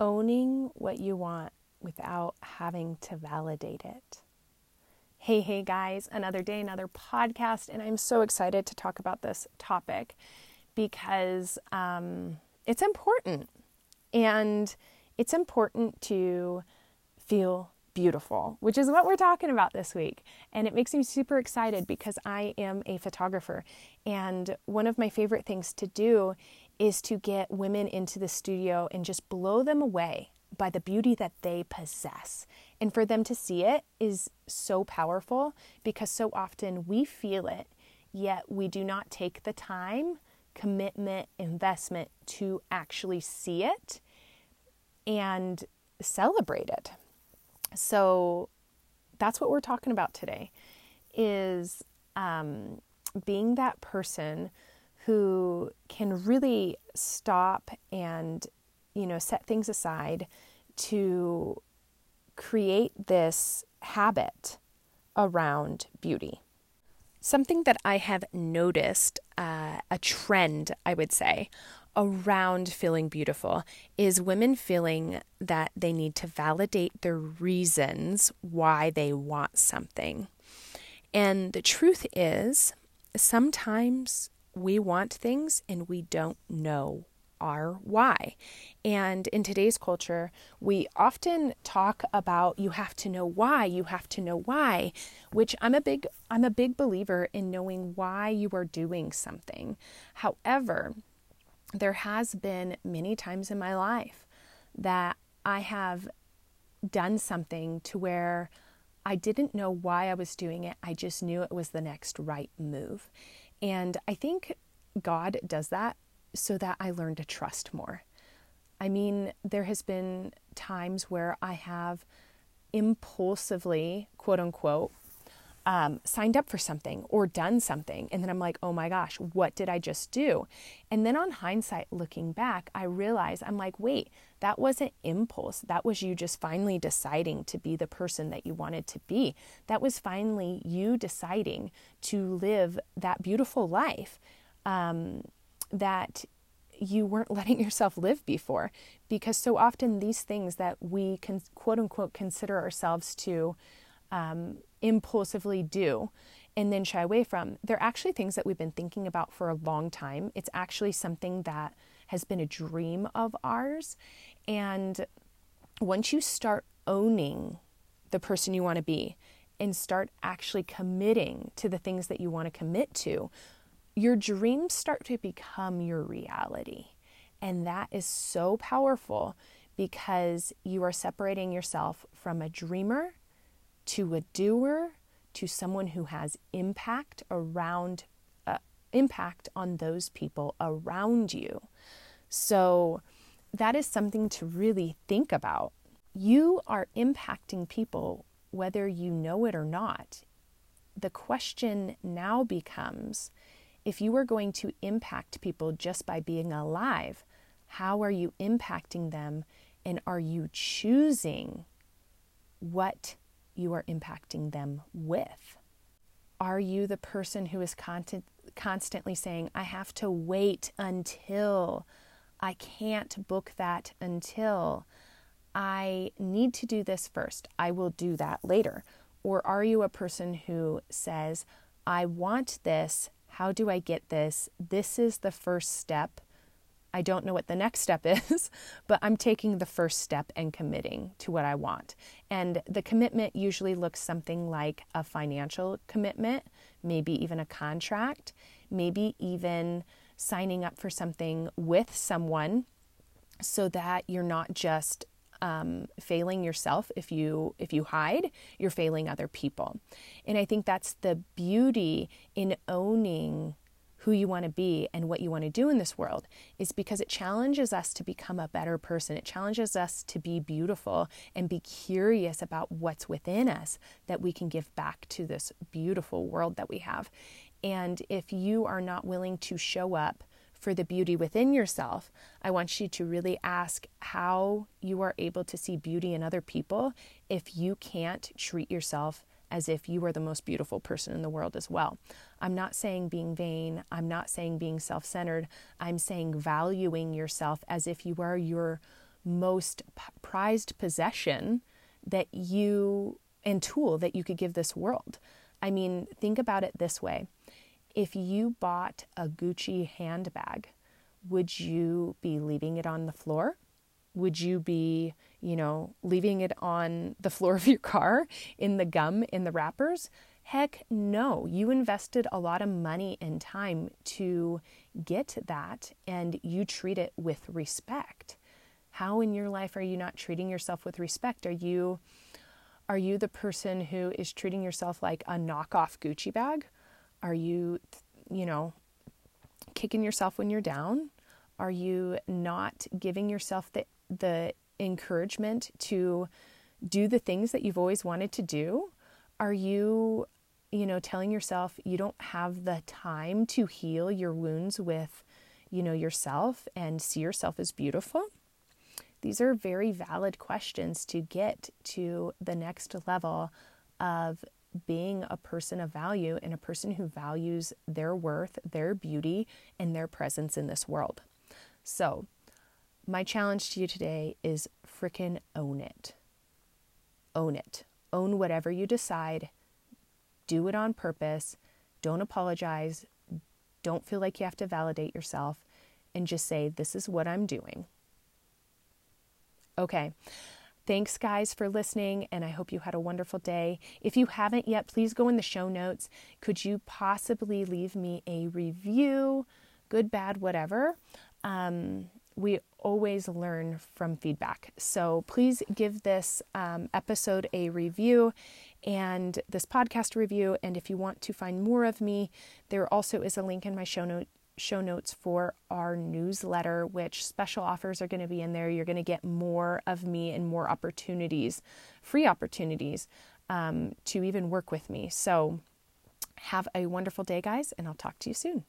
owning what you want without having to validate it. Hey, hey guys, another day, another podcast, and I'm so excited to talk about this topic because um, it's important. And it's important to feel beautiful, which is what we're talking about this week. And it makes me super excited because I am a photographer. And one of my favorite things to do is to get women into the studio and just blow them away by the beauty that they possess. And for them to see it is so powerful because so often we feel it, yet we do not take the time, commitment, investment to actually see it and celebrate it. So that's what we're talking about today is um, being that person who can really stop and you know set things aside to create this habit around beauty something that i have noticed uh, a trend i would say around feeling beautiful is women feeling that they need to validate the reasons why they want something. And the truth is, sometimes we want things and we don't know our why. And in today's culture, we often talk about you have to know why, you have to know why, which I'm a big I'm a big believer in knowing why you are doing something. However, there has been many times in my life that I have done something to where I didn't know why I was doing it. I just knew it was the next right move. And I think God does that so that I learn to trust more. I mean, there has been times where I have impulsively, quote unquote, um, signed up for something or done something. And then I'm like, oh my gosh, what did I just do? And then on hindsight, looking back, I realize I'm like, wait, that wasn't impulse. That was you just finally deciding to be the person that you wanted to be. That was finally you deciding to live that beautiful life um, that you weren't letting yourself live before. Because so often these things that we can quote unquote consider ourselves to um, impulsively do and then shy away from, they're actually things that we've been thinking about for a long time. It's actually something that has been a dream of ours. And once you start owning the person you want to be and start actually committing to the things that you want to commit to, your dreams start to become your reality. And that is so powerful because you are separating yourself from a dreamer to a doer, to someone who has impact around uh, impact on those people around you. So that is something to really think about. You are impacting people whether you know it or not. The question now becomes if you are going to impact people just by being alive, how are you impacting them? And are you choosing what you are impacting them with? Are you the person who is content, constantly saying, I have to wait until, I can't book that until, I need to do this first, I will do that later? Or are you a person who says, I want this, how do I get this? This is the first step I don't know what the next step is, but I'm taking the first step and committing to what I want. And the commitment usually looks something like a financial commitment, maybe even a contract, maybe even signing up for something with someone so that you're not just um, failing yourself if you if you hide you're failing other people and i think that's the beauty in owning who you want to be and what you want to do in this world is because it challenges us to become a better person. It challenges us to be beautiful and be curious about what's within us that we can give back to this beautiful world that we have. And if you are not willing to show up for the beauty within yourself, I want you to really ask how you are able to see beauty in other people if you can't treat yourself as if you are the most beautiful person in the world as well. I'm not saying being vain, I'm not saying being self centered, I'm saying valuing yourself as if you are your most prized possession that you and tool that you could give this world. I mean, think about it this way. If you bought a Gucci handbag, would you be leaving it on the floor? Would you be, you know, leaving it on the floor of your car in the gum in the wrappers? Heck no. You invested a lot of money and time to get that and you treat it with respect. How in your life are you not treating yourself with respect? Are you are you the person who is treating yourself like a knockoff Gucci bag? Are you, you know, kicking yourself when you're down? Are you not giving yourself the the encouragement to do the things that you've always wanted to do? Are you, you know, telling yourself you don't have the time to heal your wounds with, you know, yourself and see yourself as beautiful? These are very valid questions to get to the next level of being a person of value and a person who values their worth, their beauty, and their presence in this world. So, my challenge to you today is frickin' own it. Own it. Own whatever you decide. Do it on purpose. Don't apologize. Don't feel like you have to validate yourself and just say, This is what I'm doing. Okay. Thanks, guys, for listening, and I hope you had a wonderful day. If you haven't yet, please go in the show notes. Could you possibly leave me a review, good, bad, whatever? Um, we always learn from feedback. So please give this um, episode a review and this podcast review. And if you want to find more of me, there also is a link in my show note show notes for our newsletter, which special offers are going to be in there. You're going to get more of me and more opportunities, free opportunities um, to even work with me. So, have a wonderful day, guys, and I'll talk to you soon.